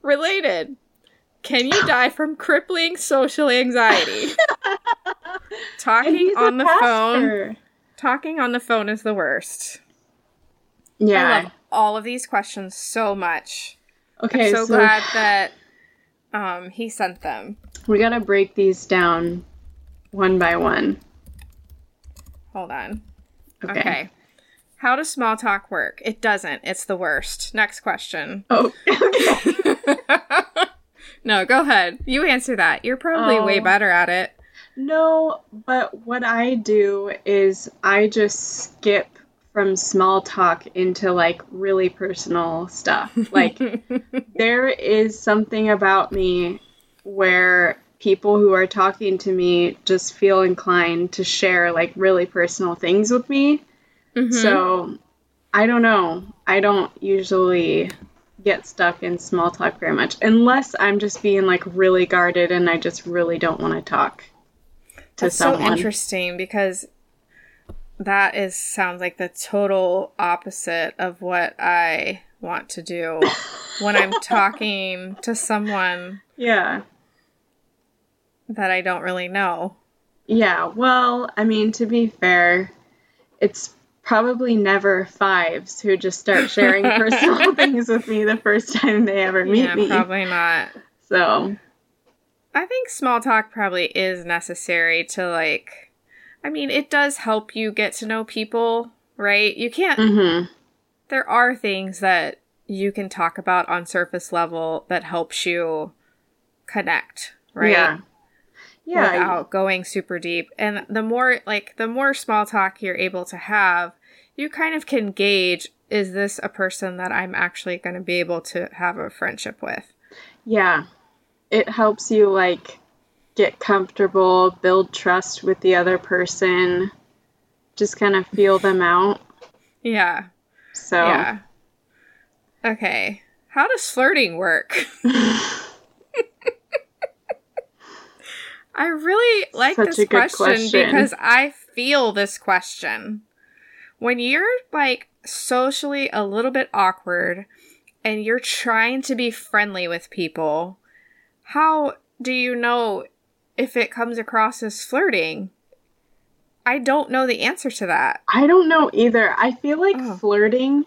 Related. Can you die from crippling social anxiety? Talking on the phone. Talking on the phone is the worst. Yeah. I love all of these questions so much. Okay. I'm so, so glad that um, he sent them. we gotta break these down one by one. Hold on. Okay. Okay. How does small talk work? It doesn't. It's the worst. Next question. Oh. Okay. no, go ahead. You answer that. You're probably way Oh. better at it. no, but what I do is I just skip from small talk into like really personal stuff. Like there is something about me where people who are talking to me just feel inclined to share like really personal things with me. Mhm. So I don't know. I don't usually get stuck in small talk very much unless I'm just being like really guarded and I just really don't want to talk to That's so interesting because that is sounds like the total opposite of what I want to do when I'm talking to someone yeah. that I don't really know. Yeah. Well, I mean, to be fair, it's probably never fives who just start sharing personal things with me the first time they ever meet yeah, me. probably not. So, I think small talk probably is necessary to like I mean, it does help you get to know people, right? You can't hmm there are things that you can talk about on surface level that helps you connect, right? Yeah. Yeah. Without going super deep. And the more like the more small talk you're able to have, you kind of can gauge is this a person that I'm actually going to be able to have a friendship with? Yeah. It helps you like get comfortable, build trust with the other person, just kind of feel them out. Yeah. So, Yeah. Okay. How does flirting work? I really like Such this question, question. because I feel this question. When you're like socially a little bit awkward and you're trying to be friendly with people, how do you know if it comes across as flirting? I don't know the answer to that. I don't know either. I feel like Oh. flirting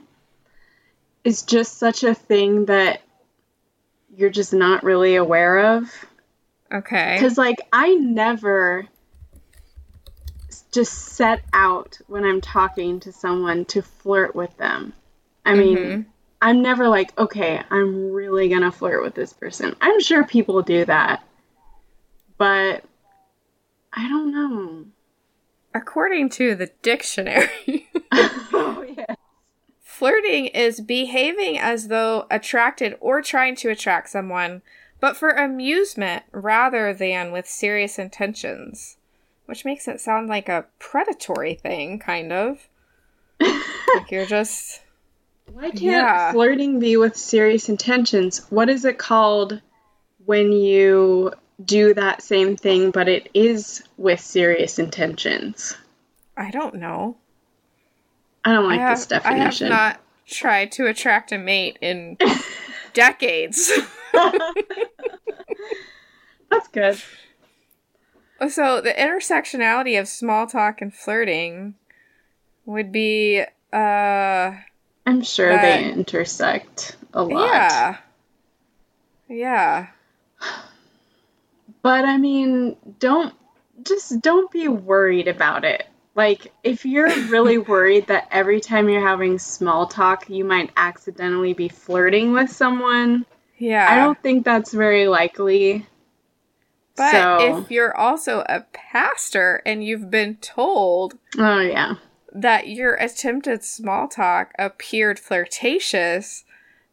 is just such a thing that you're just not really aware of. Okay. Because, like, I never just set out when I'm talking to someone to flirt with them. I mean, Mhm. I'm never like, okay, I'm really gonna flirt with this person. I'm sure people do that, but I don't know. According to the dictionary, oh, yeah. flirting is behaving as though attracted or trying to attract someone, but for amusement rather than with serious intentions. Which makes it sound like a predatory thing, kind of. like you're just. Why can't Yeah. flirting be with serious intentions? What is it called when you do that same thing, but it is with serious intentions? I don't know. I don't like I have, this I have definition. not tried to attract a mate in decades. That's good. So the intersectionality of small talk and flirting would be uh I'm sure That- they intersect a lot. yeah. Yeah. But I mean, don't just don't be worried about it. Like if you're really worried that every time you're having small talk you might accidentally be flirting with someone, Yeah. I don't think that's very likely. but so, if you're also a pastor and you've been told oh yeah. that your attempted small talk appeared flirtatious,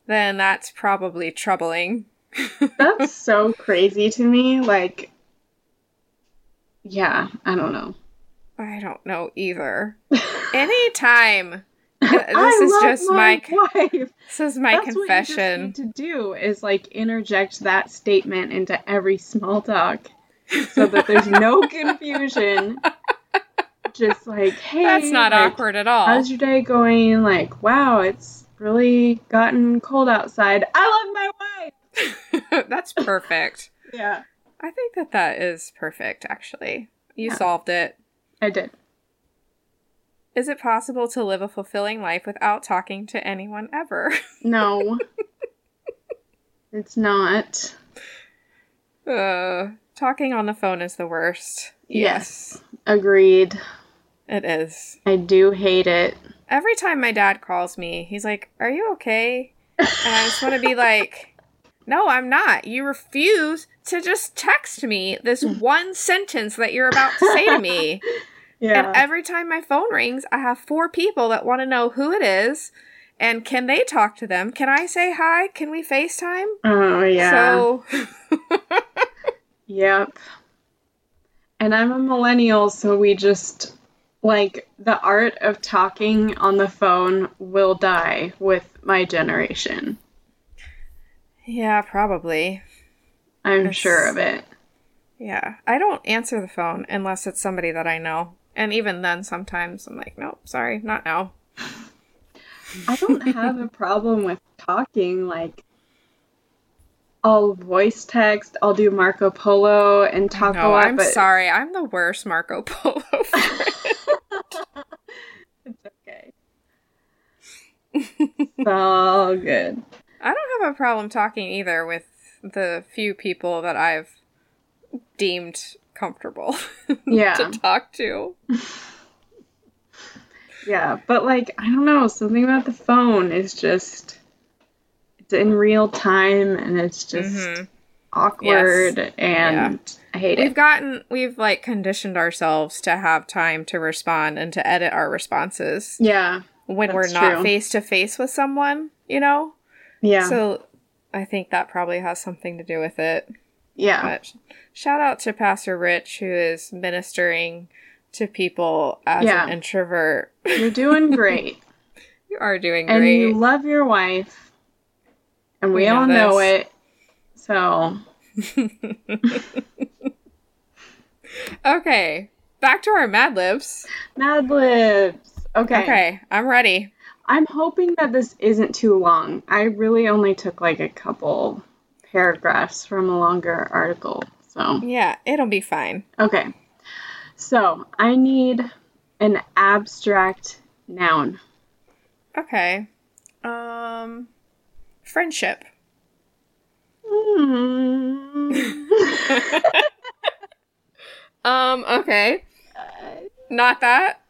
then that's probably troubling. That's so crazy to me. Like yeah, I don't know. I don't know either. Anytime. This is just my wife. this is my That's What confession. you just need to do is like interject that statement into every small talk, so that there's no confusion. Just like, hey, That's not like, awkward at all. How's your day going? Like, wow, it's really gotten cold outside. I love my wife. That's perfect. Yeah, I think that that is perfect, actually. You Yeah. solved it. I did. Is it possible to live a fulfilling life without talking to anyone ever? No, it's not. Uh, talking on the phone is the worst. Yes, agreed. It is. I do hate it. Every time my dad calls me, he's like, Are you okay? And I just want to be like, No, I'm not. You refuse to just text me this mm. one sentence that you're about to say to me. Yeah. And every time my phone rings, I have four people that want to know who it is and can they talk to them? Can I say hi? Can we FaceTime? oh yeah. So, Yep. And I'm a millennial, so we just like the art of talking on the phone will die with my generation. Yeah, probably. I'm Yes. sure of it. Yeah. I don't answer the phone unless it's somebody that I know. And even then, sometimes I'm like, Nope, sorry, not now. I don't have a problem with talking like I'll voice text, I'll do Marco Polo and talk a lot, I'm but sorry. I'm the worst Marco Polo it's okay. It's all good. I don't have a problem talking either with the few people that I've deemed comfortable Yeah. to talk to. Yeah, but like I don't know, something about the phone is just it's in real time and it's just Mhm. awkward and I hate it. We've gotten, we've like conditioned ourselves to have time to respond and to edit our responses Yeah. when we're not face to face with someone, you know? Yeah. So I think that probably has something to do with it. yeah. But shout out to Pastor Rich, who is ministering to people as Yeah. an introvert. You're doing great. You are doing great. and you love your wife. And we, We know all know this. it. So okay, back to our Mad Libs. Mad Libs. Okay. Okay, I'm ready. I'm hoping that this isn't too long. I really only took like a couple paragraphs from a longer article. So Yeah, it'll be fine. Okay. So I need an abstract noun. Okay. Um, friendship. Hmm. Um, okay. Not that.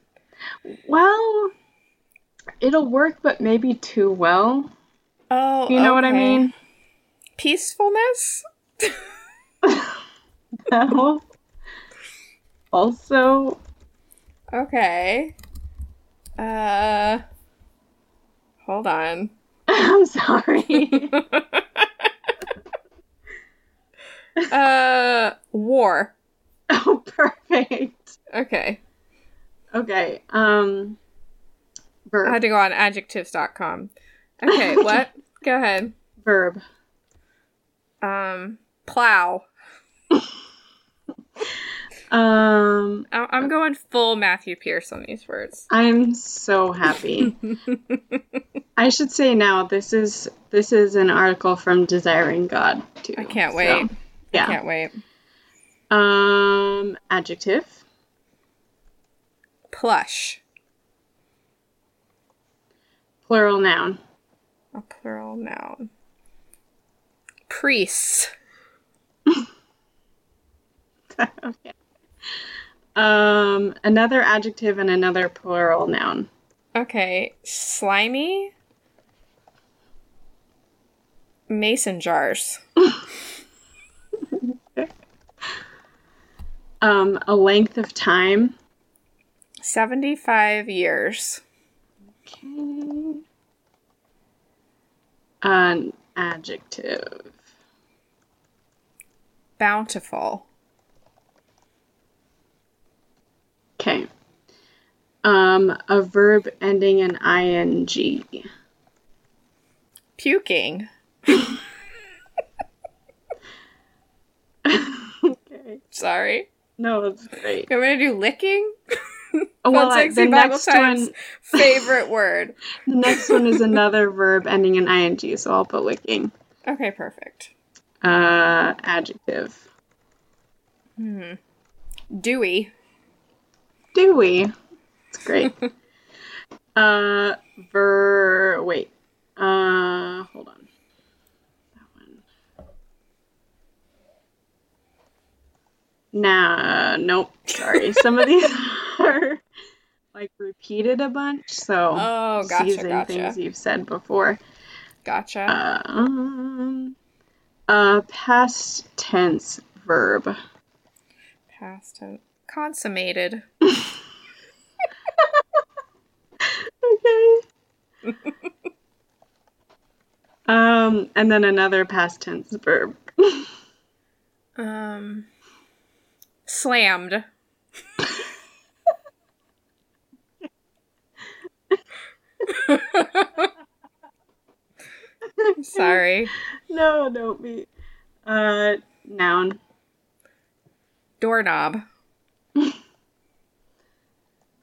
well, it'll work, but maybe too well. Oh, You know what I mean? Peacefulness? No. Also, Okay. Uh Hold on. I'm sorry. uh war. oh, perfect. Okay. Okay. Um. I had to go on adjectives.com. Okay, what? Go ahead. Verb. Um plow. Um. I- I'm going full Matthew Pierce on these words. I'm so happy. I should say now this is this is an article from Desiring God too. I can't so, wait. yeah. Can't wait. Um. Adjective. Plush. Plural noun. A plural noun. Priests. okay. Um. Another adjective and another plural noun. Okay. Slimy. Mason jars. Um. A length of time. 75 years. Okay. An adjective. Bountiful. Okay. Um, a verb ending in ing. Puking. okay. Sorry. No, that's great. You want me to do licking? Oh, well, Sexy the Bible next Times one, favorite word. the next one is another verb ending in ing, so I'll put licking. Okay, perfect. Uh, adjective. Hmm. Dewy. Dewy. It's great. uh, ver. Wait. Uh, hold on. That one. Nah, nope. Sorry. Some of these are like repeated a bunch, so Oh, gotcha, using gotcha. things you've said before. Gotcha. Um, uh, past tense verb. Past tense. Consummated. okay. um, and then another past tense verb. Um. Slammed. Sorry. no, don't be. Uh, noun. Doorknob.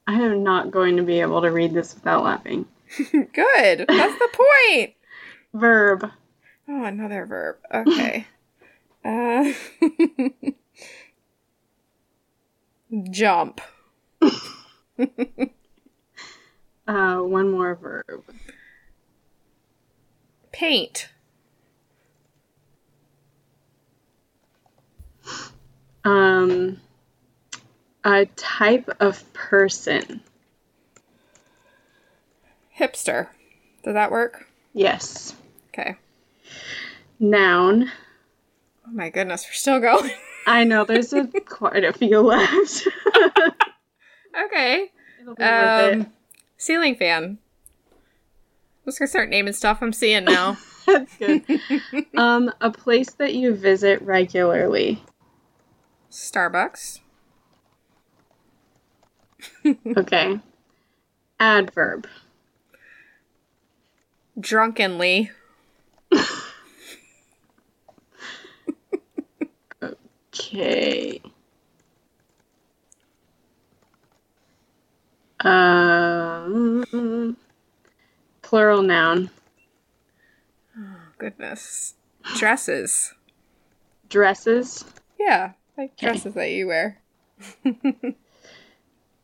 I am not going to be able to read this without laughing. Good. That's the point. Verb. Oh, another verb. Okay. uh, jump. Uh, one more verb. Paint. Um, a type of person. Hipster. Does that work? Yes. Okay. Noun. Oh my goodness, we're still going. I know there's a, quite a few left. okay. It'll be worth Um, ceiling fan. I'm just gonna start naming stuff I'm seeing now. That's good. um, a place that you visit regularly. Starbucks. Okay. Adverb. Drunkenly. Okay. Um, plural noun. Oh, goodness. Dresses. Dresses. Yeah, like Okay. dresses that you wear.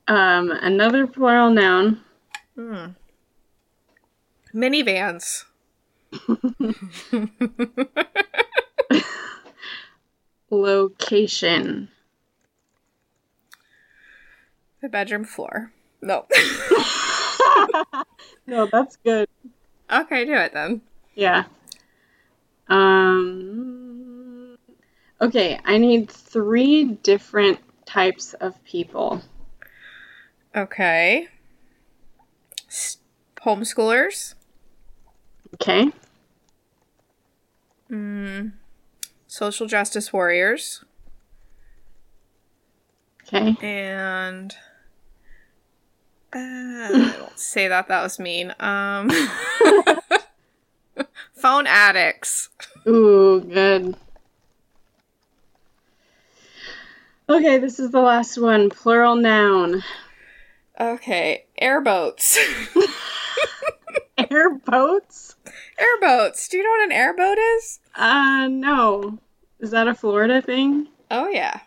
Um, another plural noun. Hmm. Minivans. Location. The bedroom floor. No. no, that's good. okay, do it then. Yeah. Um. Okay, I need three different types of people. Okay. S- homeschoolers. Okay. Mm, social justice warriors. Okay. And uh, I don't say that. That was mean. Um, phone addicts. Ooh, good. Okay, this is the last one. Plural noun. Okay, airboats. Airboats? airboats. Do you know what an airboat is? Uh, no. Is that a Florida thing? Oh yeah.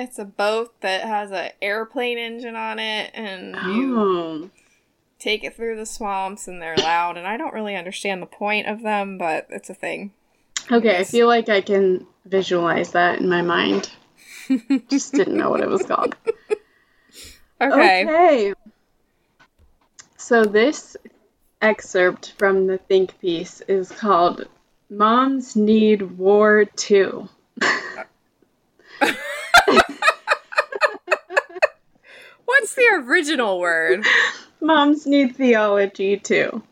It's a boat that has an airplane engine on it, and you Oh. take it through the swamps, and they're loud. And I don't really understand the point of them, but it's a thing. Okay, I feel like I can visualize that in my mind. Just didn't know what it was called. Okay. Okay. So this excerpt from the think piece is called Moms Need War Too. What's the original word? Moms need theology too.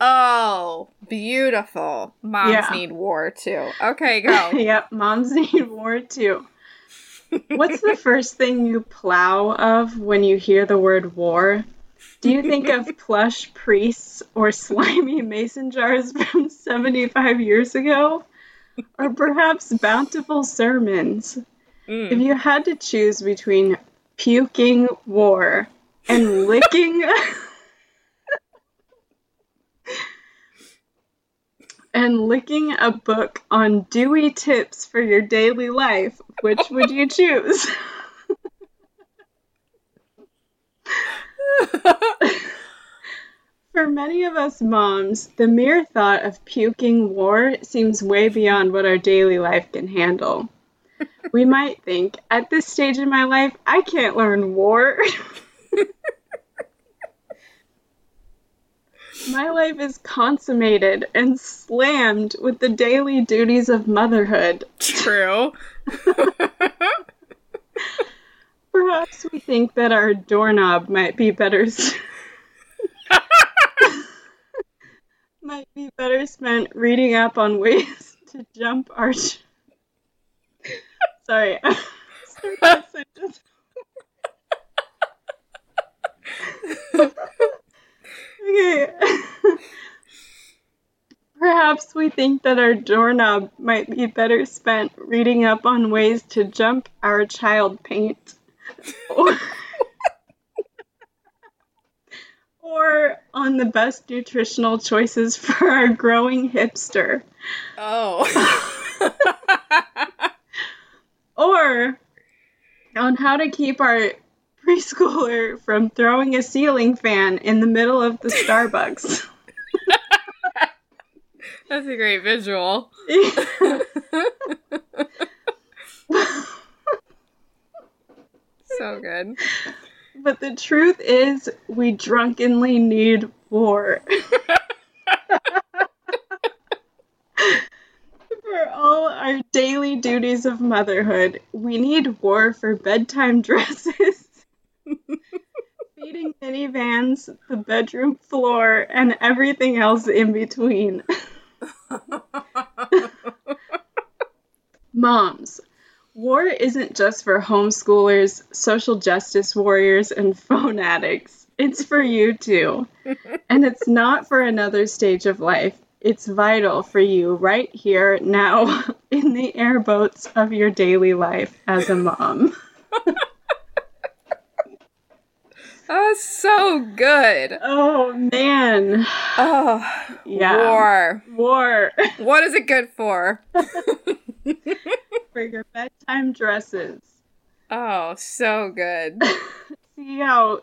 Oh, beautiful. Moms Yeah. need war too. Okay, go. yep, moms need war too. What's the first thing you plow of when you hear the word war? Do you think of plush priests or slimy mason jars from 75 years ago? Or perhaps bountiful sermons? If Mm. you had to choose between puking war and licking and licking a book on dewy tips for your daily life, which would you choose? For many of us moms, the mere thought of puking war seems way beyond what our daily life can handle. We might think, at this stage in my life, I can't learn war. my life is consummated and slammed with the daily duties of motherhood. True. Perhaps we think that our doorknob might be better s- might be better spent reading up on ways to jump our Sorry. Okay. Perhaps we think that our doorknob might be better spent reading up on ways to jump our child paint. Or, or on the best nutritional choices for our growing hipster. Oh. Or on how to keep our preschooler from throwing a ceiling fan in the middle of the Starbucks. That's a great visual. so good. but the truth is, we drunkenly need war. For all our daily duties of motherhood, we need war for bedtime dresses, feeding minivans, the bedroom floor, and everything else in between. Moms, war isn't just for homeschoolers, social justice warriors, and phone addicts. It's for you too. and it's not for another stage of life. It's vital for you right here, now, in the airboats of your daily life as a mom. Oh, so good. Oh man. Oh, Yeah. war. War What is it good for? for your bedtime dresses. Oh, so good. See how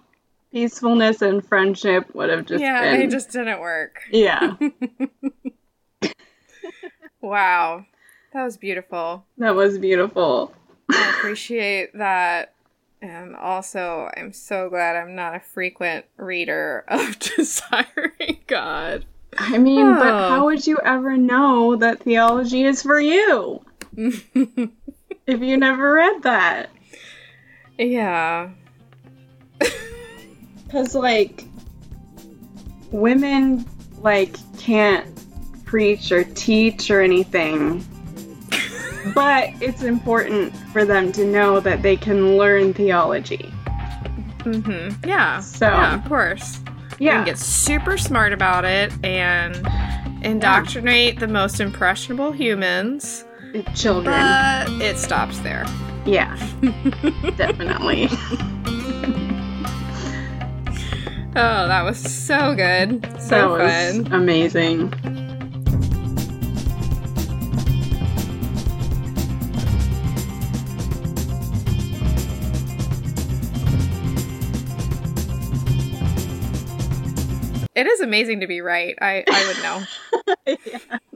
peacefulness and friendship would have just yeah, been. it just didn't work. Yeah, Wow. That was beautiful. that was beautiful. I appreciate that And also, I'm so glad I'm not a frequent reader of Desiring God. I mean, but Oh. how would you ever know that theology is for you if you never read that? yeah. Because, like, women, like, can't preach or teach or anything. but it's important for them to know that they can learn theology. Mm-hmm. Yeah. So- yeah, of course. You Yeah. can get super smart about it and indoctrinate the most impressionable humans, Children. but it stops there. yeah. Definitely. Oh, that was so good. So fun. amazing. It is amazing to be right. I, I would know. yeah.